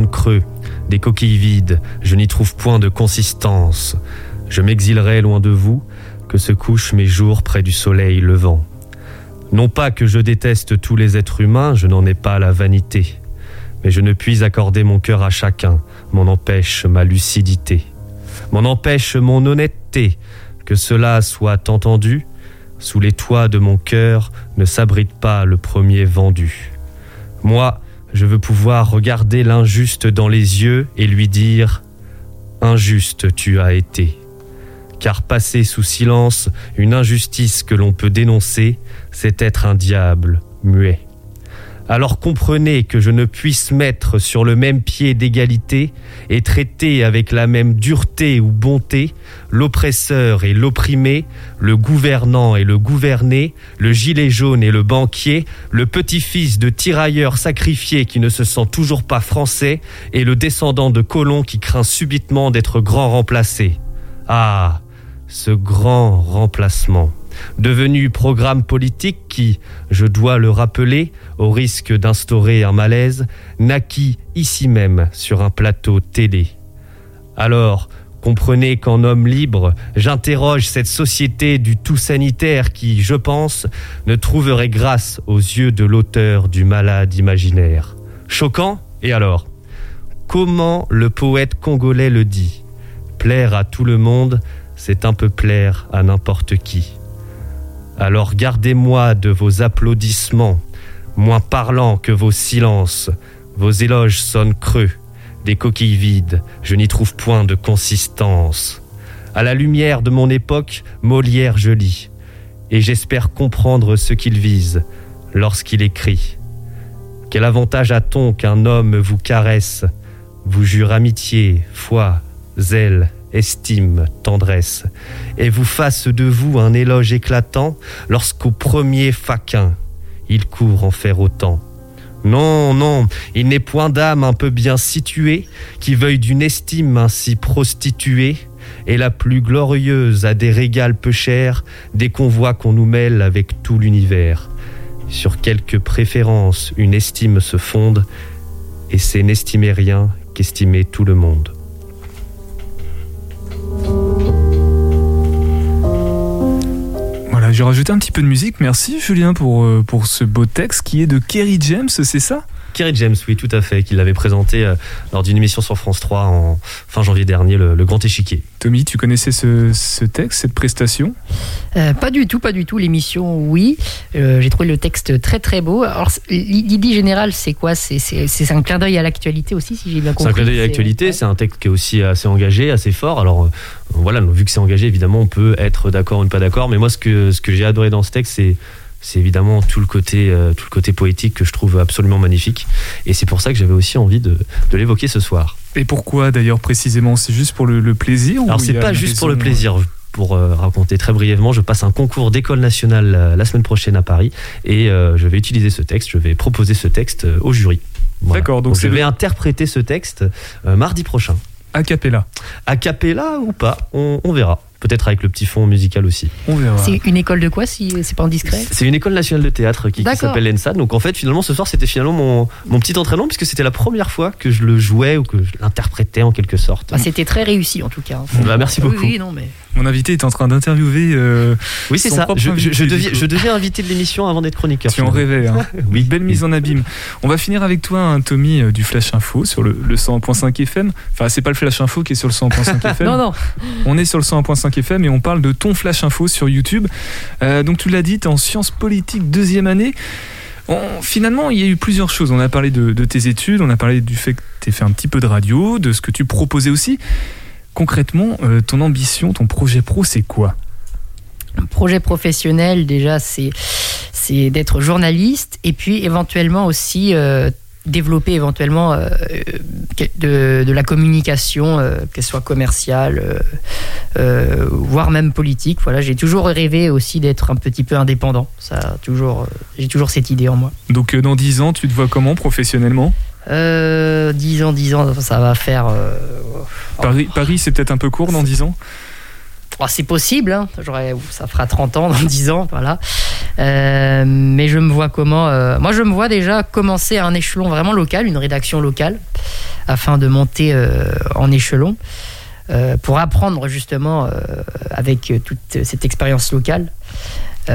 Creux, des coquilles vides, je n'y trouve point de consistance. Je m'exilerai loin de vous, que se couchent mes jours près du soleil levant. Non pas que je déteste tous les êtres humains, je n'en ai pas la vanité, mais je ne puis accorder mon cœur à chacun, m'en empêche ma lucidité, m'en empêche mon honnêteté, que cela soit entendu, sous les toits de mon cœur ne s'abrite pas le premier vendu. Moi, je veux pouvoir regarder l'injuste dans les yeux et lui dire ⁇ Injuste tu as été ⁇ Car passer sous silence une injustice que l'on peut dénoncer, c'est être un diable muet. Alors comprenez que je ne puisse mettre sur le même pied d'égalité et traiter avec la même dureté ou bonté l'oppresseur et l'opprimé, le gouvernant et le gouverné, le gilet jaune et le banquier, le petit-fils de tirailleur sacrifié qui ne se sent toujours pas français et le descendant de colon qui craint subitement d'être grand remplacé. Ah, ce grand remplacement devenu programme politique qui, je dois le rappeler, au risque d'instaurer un malaise, naquit ici même sur un plateau télé. Alors, comprenez qu'en homme libre, j'interroge cette société du tout sanitaire qui, je pense, ne trouverait grâce aux yeux de l'auteur du malade imaginaire. Choquant Et alors? Comment le poète congolais le dit? Plaire à tout le monde, c'est un peu plaire à n'importe qui. Alors gardez-moi de vos applaudissements, moins parlants que vos silences. Vos éloges sonnent creux, des coquilles vides, je n'y trouve point de consistance. À la lumière de mon époque, Molière je lis, et j'espère comprendre ce qu'il vise lorsqu'il écrit. Quel avantage a-t-on qu'un homme vous caresse, vous jure amitié, foi, zèle, estime, tendresse, et vous fasse de vous un éloge éclatant lorsqu'au premier faquin, il court en faire autant. Non, non, il n'est point d'âme un peu bien située qui veuille d'une estime ainsi prostituée, et la plus glorieuse à des régals peu chers dès qu'on voit qu'on nous mêle avec tout l'univers. Sur quelques préférences une estime se fonde, et c'est n'estimer rien qu'estimer tout le monde. J'ai rajouté un petit peu de musique. Merci Julien pour, euh, pour ce beau texte qui est de Kerry James, c'est ça? Kerry James, oui, tout à fait, qui l'avait présenté euh, lors d'une émission sur France 3 en fin janvier dernier, le, le Grand Échiquier. Tommy, tu connaissais ce, ce texte, cette prestation? Euh, pas du tout, pas du tout. L'émission, oui. Euh, J'ai trouvé le texte très très beau. Alors, l'idée générale, c'est quoi? C'est c'est- c'est un clin d'œil à l'actualité aussi, si j'ai bien C'est compris. un clin d'œil à l'actualité, c'est un texte qui est aussi assez engagé, assez fort. Alors euh, voilà, donc, vu que c'est engagé, évidemment, on peut être d'accord ou ne pas d'accord. Mais moi, ce que, ce que j'ai adoré dans ce texte, c'est c'est évidemment tout le côté euh, tout le côté poétique que je trouve absolument magnifique et c'est pour ça que j'avais aussi envie de, de l'évoquer ce soir. Et pourquoi d'ailleurs précisément? C'est juste pour le, le plaisir Alors c'est pas juste pour le plaisir. Pour euh, raconter très brièvement, je passe un concours d'école nationale euh, la semaine prochaine à Paris et euh, je vais utiliser ce texte, je vais proposer ce texte euh, au jury. Voilà. D'accord, donc je vais le- interpréter ce texte euh, mardi prochain. A cappella. A cappella ou pas, on, on verra. Peut-être avec le petit fond musical aussi. On verra. C'est une école de quoi, si c'est pas indiscret? C'est une école nationale de théâtre qui, s'appelle l'ENSA. Donc en fait, finalement, ce soir, c'était finalement mon, mon petit entraînement puisque c'était la première fois que je le jouais ou que je l'interprétais en quelque sorte. Bah, C'était très réussi en tout cas. Bah, merci beaucoup. Oui, non, mais. Mon invité est en train d'interviewer. euh, Oui, c'est ça. Je, je- je deviens, je invité de l'émission avant d'être chroniqueur. Tu en finalement. rêvais. Hein. Oui. Une belle mise en abîme. On va finir avec toi, un Tommy, euh, du Flash Info sur le, le 101.5 FM. Enfin, c'est pas le Flash Info qui est sur le 101.5 FM. Non, non. On est sur le 101.5 FM on parle de ton Flash Info sur YouTube. Euh, donc, tu l'as dit, en sciences politiques deuxième année. Finalement, il y a eu plusieurs choses. On a parlé de, de tes études, on a parlé du fait que tu as fait un petit peu de radio, de ce que tu proposais aussi. Concrètement, euh, ton ambition, ton projet pro, c'est quoi? Un projet professionnel, déjà, c'est c'est d'être journaliste et puis éventuellement aussi euh, développer éventuellement euh, de, de la communication, euh, qu'elle soit commerciale, euh, voire même politique. Voilà, j'ai toujours rêvé aussi d'être un petit peu indépendant. Ça, a toujours, j'ai toujours cette idée en moi. Donc, dans 10 ans, tu te vois comment professionnellement? Euh, 10 ans, 10 ans, ça va faire. euh, Paris, Paris c'est peut-être un peu court dans 10 ans? Oh, c'est possible, hein. Ça fera 30 ans dans 10 ans, voilà. Euh, mais je me vois comment euh, Moi, je me vois déjà commencer à un échelon vraiment local, une rédaction locale, afin de monter euh, en échelon. pour apprendre justement avec toute cette expérience locale,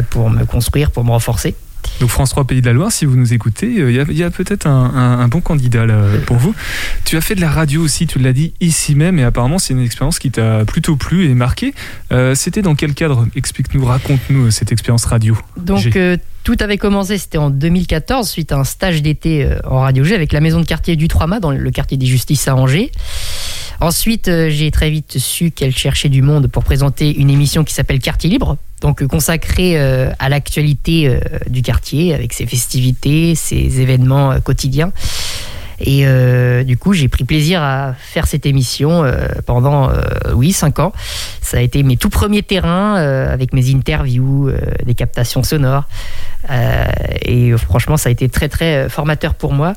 pour me construire, pour me renforcer. Donc France 3 Pays de la Loire, si vous nous écoutez, euh, il y a, il y a peut-être un, un- un bon candidat là, pour vous. Tu as fait de la radio aussi, tu l'as dit ici même, et apparemment c'est une expérience qui t'a plutôt plu et marqué. Euh, C'était dans quel cadre? Explique-nous, raconte-nous euh, cette expérience radio. Donc euh, tout avait commencé, c'était en 2014, suite à un stage d'été euh, en radio G avec la maison de quartier du 3 dans le quartier des Justices à Angers. Ensuite, euh, j'ai très vite su qu'elle cherchait du monde pour présenter une émission qui s'appelle Quartier Libre, donc consacrée euh, à l'actualité euh, du quartier, avec ses festivités, ses événements euh, quotidiens. Et du coup, j'ai pris plaisir à faire cette émission pendant, oui, cinq ans. Ça a été mes tout premiers terrains avec mes interviews, des captations sonores. Et franchement, ça a été très, très formateur pour moi.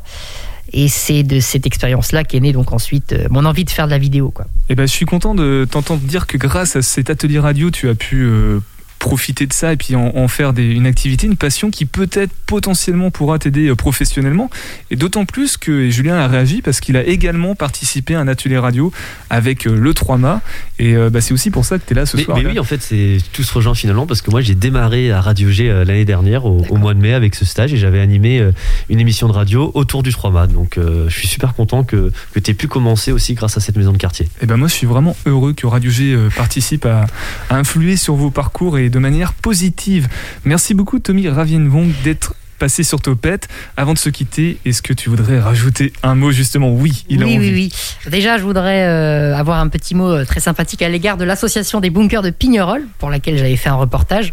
Et c'est de cette expérience-là qu'est née donc ensuite mon envie de faire de la vidéo. Quoi. Eh ben, je suis content de t'entendre dire que grâce à cet atelier radio, tu as pu profiter de ça et puis en, en faire des- une activité, une passion qui peut-être potentiellement pourra t'aider euh, professionnellement. Et d'autant plus que Julien a réagi parce qu'il a également participé à un atelier radio avec euh, le 3MA. Et euh, bah, c'est aussi pour ça que tu es là ce Mais, soir. mais oui, en fait, c'est tout se rejoint finalement parce que moi j'ai démarré à Radio G l'année dernière au, au mois de mai avec ce stage et j'avais animé une émission de radio autour du 3 mâts. Donc euh, je suis super content que, que tu aies pu commencer aussi grâce à cette maison de quartier. Et ben moi, je suis vraiment heureux que Radio G participe à, à influer sur vos parcours et de manière positive. Merci beaucoup, Tommy Ravienvong, d'être passé sur Topette. Avant de se quitter, est-ce que tu voudrais rajouter un mot justement? Oui, il a oui, envie. oui, oui. Déjà, je voudrais euh, avoir un petit mot euh, très sympathique à l'égard de l'association des bunkers de Pignerol, pour laquelle j'avais fait un reportage.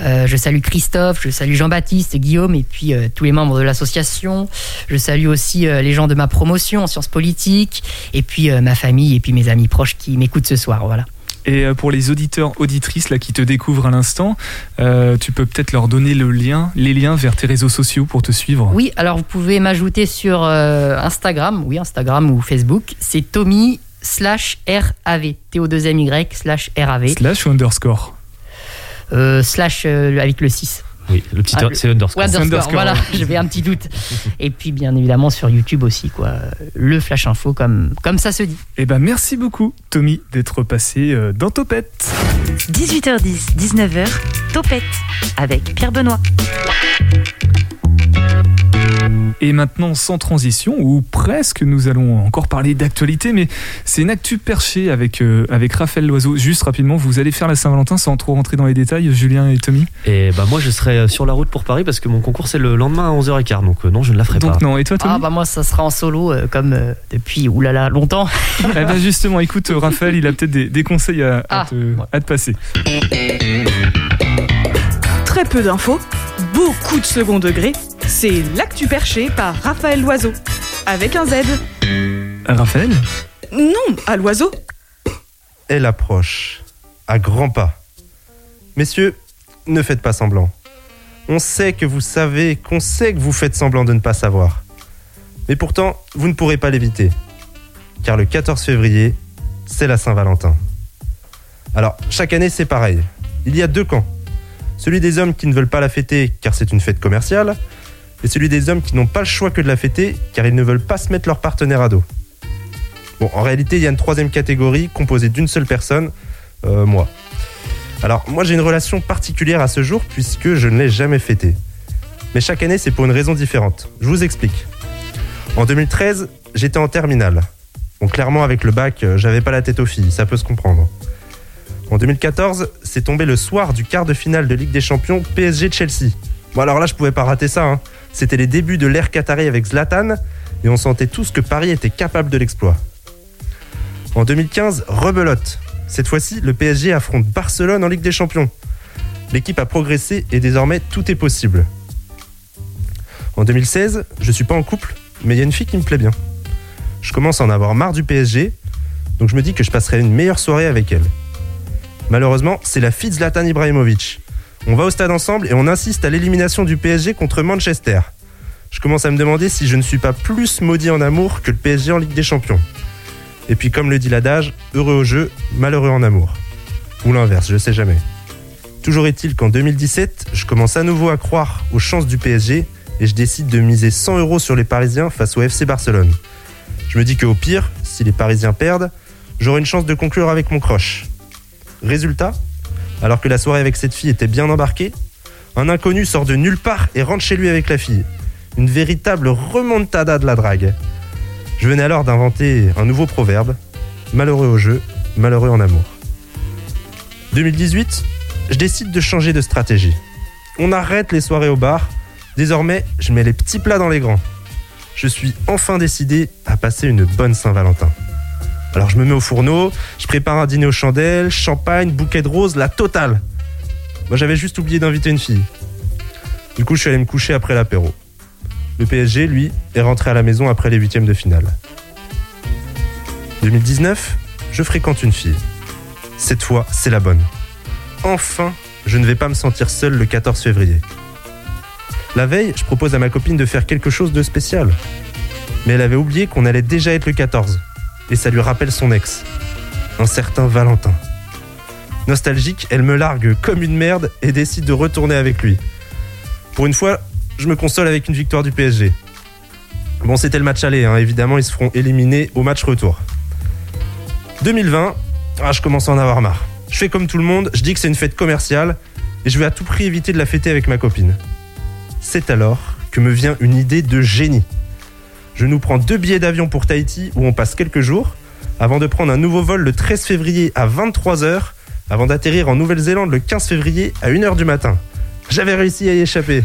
Euh, je salue Christophe, je salue Jean-Baptiste, Guillaume et puis euh, tous les membres de l'association. Je salue aussi euh, les gens de ma promotion en sciences politiques et puis ma famille et puis mes amis proches qui m'écoutent ce soir. Voilà. Et euh, pour les auditeurs, auditrices là qui te découvrent à l'instant, euh, tu peux peut-être leur donner le lien, les liens vers tes réseaux sociaux pour te suivre. Oui, alors vous pouvez m'ajouter sur euh, Instagram, oui, Instagram ou Facebook. C'est Tommy slash RAV, T-O-2-M-Y slash RAV, Slash ou underscore? Euh, slash avec le 6. Oui, le petit Ah, c'est underscore. Underscore, underscore, voilà, ouais. j'avais un petit doute. Et puis bien évidemment sur YouTube aussi, quoi. Le Flash Info, comme, comme ça se dit. Eh ben merci beaucoup, Tommy, d'être passé euh, dans Topette. 18h10, 19h, Topette avec Pierre Benoît. Et maintenant, sans transition, ou presque, nous allons encore parler d'actualité, mais c'est une actu perchée avec, euh, avec Raphaël Loiseau. Juste rapidement, vous allez faire la Saint-Valentin sans trop rentrer dans les détails, Julien et Tommy? Et bah moi je serai euh, sur la route pour Paris parce que mon concours c'est le lendemain à 11h15 donc euh, non je ne la ferai Donc pas. non, et toi Tommy? Ah bah moi ça sera en solo euh, comme euh, depuis oulala longtemps. Eh ben justement, écoute, Raphaël, il a peut-être des, des conseils à, à Ah. à te passer. Très peu d'infos, beaucoup de second degré. C'est l'actu perché par Raphaël Loiseau. Avec un Z. Raphaël Non, à l'oiseau. Elle approche, à grands pas. Messieurs, ne faites pas semblant. On sait que vous savez, qu'on sait que vous faites semblant de ne pas savoir. Mais pourtant, vous ne pourrez pas l'éviter. Car le 14 février, c'est la Saint-Valentin. Alors, chaque année, c'est pareil. Il y a deux camps. Celui des hommes qui ne veulent pas la fêter car c'est une fête commerciale, et celui des hommes qui n'ont pas le choix que de la fêter car ils ne veulent pas se mettre leur partenaire à dos. Bon, en réalité, il y a une troisième catégorie composée d'une seule personne, euh, moi. Alors, moi j'ai une relation particulière à ce jour puisque je ne l'ai jamais fêté. Mais chaque année, c'est pour une raison différente. Je vous explique. En 2013, j'étais en terminale. Bon, clairement, avec le bac, euh, j'avais pas la tête aux filles, ça peut se comprendre. En 2014, c'est tombé le soir du quart de finale de Ligue des Champions PSG-Chelsea. Bon, alors là, je pouvais pas rater ça. hein. C'était les débuts de l'ère Qatari avec Zlatan, et on sentait tous que Paris était capable de l'exploit. En 2015, rebelote. Cette fois-ci, le PSG affronte Barcelone en Ligue des Champions. L'équipe a progressé et désormais tout est possible. En 2016, je suis pas en couple, mais il y a une fille qui me plaît bien. Je commence à en avoir marre du PSG, donc je me dis que je passerai une meilleure soirée avec elle. Malheureusement, c'est la fille de Zlatan Ibrahimovic. On va au stade ensemble et on insiste à l'élimination du PSG contre Manchester. Je commence à me demander si je ne suis pas plus maudit en amour que le PSG en Ligue des Champions. Et puis comme le dit l'adage, heureux au jeu, malheureux en amour. Ou l'inverse, je sais jamais. Toujours est-il qu'en 2017, je commence à nouveau à croire aux chances du PSG et je décide de miser 100 euros sur les Parisiens face au FC Barcelone. Je me dis qu'au pire, si les Parisiens perdent, j'aurai une chance de conclure avec mon croche. Résultat, alors que la soirée avec cette fille était bien embarquée, un inconnu sort de nulle part et rentre chez lui avec la fille. Une véritable remontada de la drague. Je venais alors d'inventer un nouveau proverbe malheureux au jeu, malheureux en amour. 2018, je décide de changer de stratégie. On arrête les soirées au bar. Désormais, je mets les petits plats dans les grands. Je suis enfin décidé à passer une bonne Saint-Valentin. Alors je me mets au fourneau, je prépare un dîner aux chandelles, champagne, bouquet de roses, la totale. Moi j'avais juste oublié d'inviter une fille. Du coup je suis allé me coucher après l'apéro. Le PSG, lui, est rentré à la maison après les huitièmes de finale. 2019, je fréquente une fille. Cette fois, c'est la bonne. Enfin, je ne vais pas me sentir seul le 14 février. La veille, je propose à ma copine de faire quelque chose de spécial. Mais elle avait oublié qu'on allait déjà être le 14. Et ça lui rappelle son ex, un certain Valentin. Nostalgique, elle me largue comme une merde et décide de retourner avec lui. Pour une fois, je me console avec une victoire du PSG. Bon, c'était le match aller, hein. évidemment, ils se feront éliminer au match retour. 2020, ah, je commence à en avoir marre. Je fais comme tout le monde, je dis que c'est une fête commerciale et je vais à tout prix éviter de la fêter avec ma copine. C'est alors que me vient une idée de génie. Je nous prends deux billets d'avion pour Tahiti où on passe quelques jours, avant de prendre un nouveau vol le 13 février à 23h, avant d'atterrir en Nouvelle-Zélande le 15 février à 1h du matin. J'avais réussi à y échapper.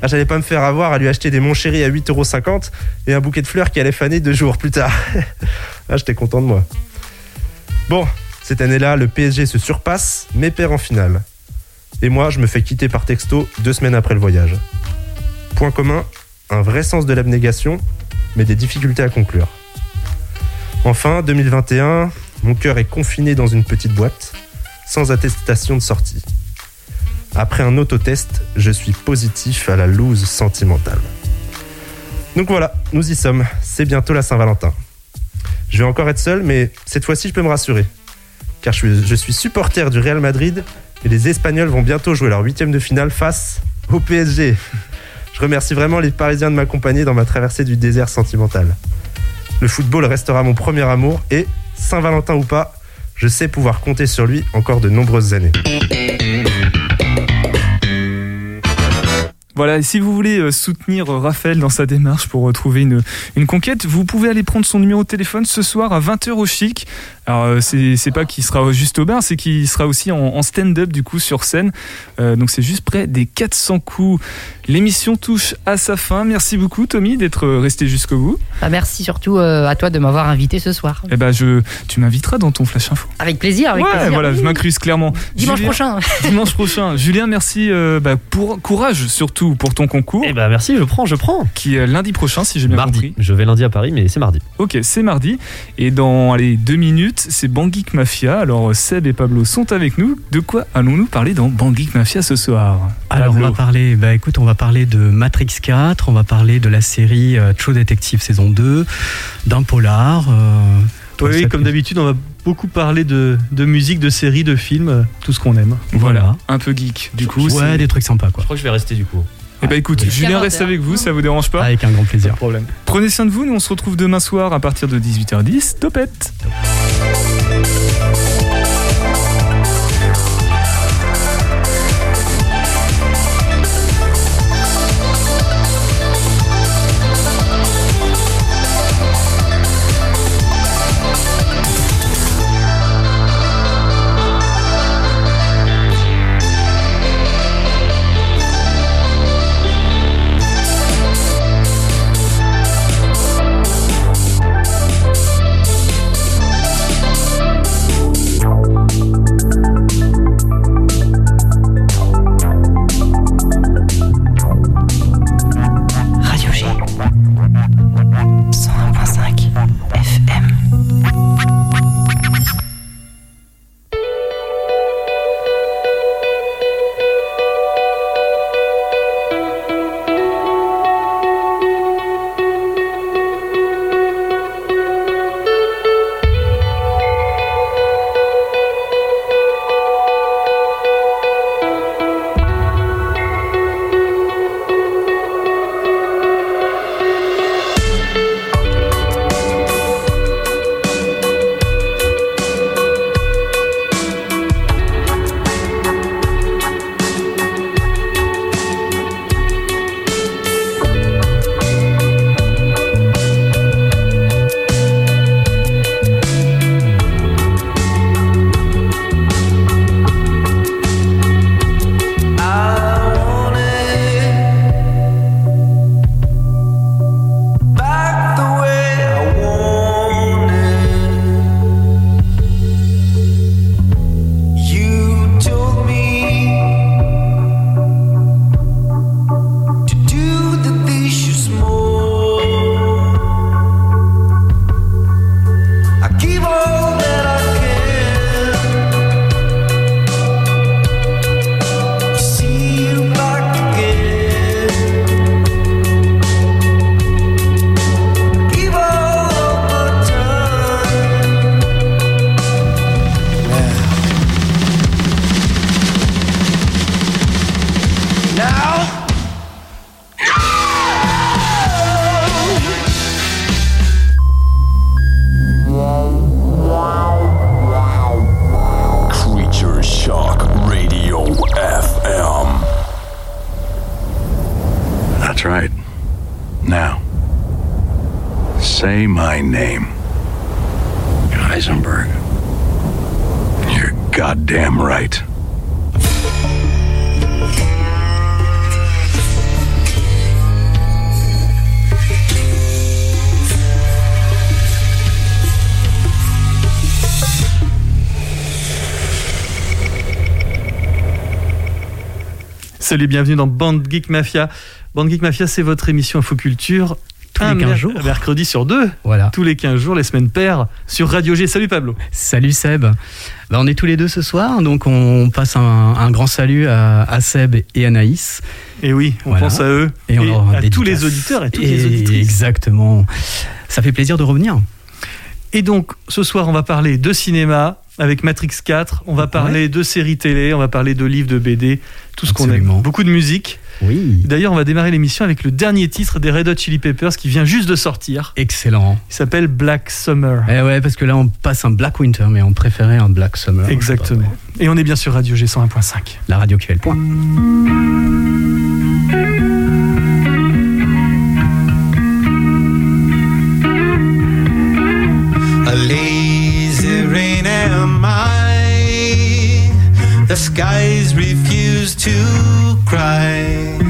Ah, j'allais pas me faire avoir à lui acheter des Mon Chéri à 8,50€ et un bouquet de fleurs qui allait faner deux jours plus tard. ah, j'étais content de moi. Bon, cette année-là, le PSG se surpasse, mais perd en finale. Et moi, je me fais quitter par texto deux semaines après le voyage. Point commun, un vrai sens de l'abnégation, mais des difficultés à conclure. Enfin, 2021, mon cœur est confiné dans une petite boîte, sans attestation de sortie. Après un autotest, je suis positif à la loose sentimentale. Donc voilà, nous y sommes. C'est bientôt la Saint-Valentin. Je vais encore être seul, mais cette fois-ci, je peux me rassurer. Car je suis, supporter du Real Madrid et les Espagnols vont bientôt jouer leur huitième de finale face au PSG. Je remercie vraiment les Parisiens de m'accompagner dans ma traversée du désert sentimental. Le football restera mon premier amour et, Saint-Valentin ou pas, je sais pouvoir compter sur lui encore de nombreuses années. Voilà, et si vous voulez euh, soutenir euh, Raphaël dans sa démarche pour retrouver une, une conquête, vous pouvez aller prendre son numéro de téléphone ce soir à 20h au Chic. Alors, euh, c'est pas qu'il sera juste au bar, c'est qu'il sera aussi en, stand-up du coup sur scène. Euh, donc, c'est juste près des 400 coups. L'émission touche à sa fin. Merci beaucoup, Tommy, d'être resté jusqu'au bout. Bah, merci surtout euh, à toi de m'avoir invité ce soir. Eh ben, je, tu m'inviteras dans ton Flash Info. Avec plaisir, avec ouais, plaisir. voilà, je m'incruse clairement. Dimanche Julien- prochain. Dimanche prochain. Julien, merci euh, bah, pour courage surtout pour ton concours. Eh ben merci, je prends, je prends. Qui est lundi prochain, si j'ai bien Mardi. compris. Je vais lundi à Paris, mais c'est mardi. Ok, c'est mardi. Et dans les deux minutes, c'est Bangik Mafia. Alors Seb et Pablo sont avec nous. De quoi allons-nous parler dans Bangik Mafia ce soir? Alors on va parler, bah écoute, on va parler de Matrix 4, on va parler de la série euh, True Detective saison 2, d'un polar. euh, Oui, comme d'habitude, on va beaucoup parler de, de musique, de séries, de films, euh, tout ce qu'on aime. Voilà, un peu geek. Du coup, ouais, des trucs sympas quoi. Je crois que je vais rester du coup. Eh ben écoute, Oui. Julien reste 40 avec vous, ça vous dérange pas Avec un grand plaisir. problème. Prenez soin de vous, nous on se retrouve demain soir à partir de 18h10. Topette say Salut, bienvenue dans Band Geek Mafia. Band Geek Mafia, c'est votre émission Infoculture. Tous les Un 15 mer- jours. mercredi sur deux. Voilà. Tous les 15 jours, les semaines paires, sur Radio G. Salut Pablo. Salut Seb. Bah, on est tous les deux ce soir, donc on passe un, un grand salut à, à Seb et Anaïs. Et oui, on Voilà. pense à eux. Et, à tous les auditeurs et toutes Et les auditrices. Exactement. Ça fait plaisir de revenir. Et donc, ce soir, on va parler de cinéma avec Matrix 4. On va parler de séries télé, on va parler de livres, de BD, tout ce qu'on aime. Beaucoup de musique. Oui. D'ailleurs, on va démarrer l'émission avec le dernier titre des Red Hot Chili Peppers qui vient juste de sortir. Excellent. Il s'appelle Black Summer. Eh ouais, parce que là on passe un Black Winter, mais on préférait un Black Summer. Exactement. Et on est bien sur Radio G 101.5. La radio qui fait le point. A lazy rain am I. The skies refuse to cry.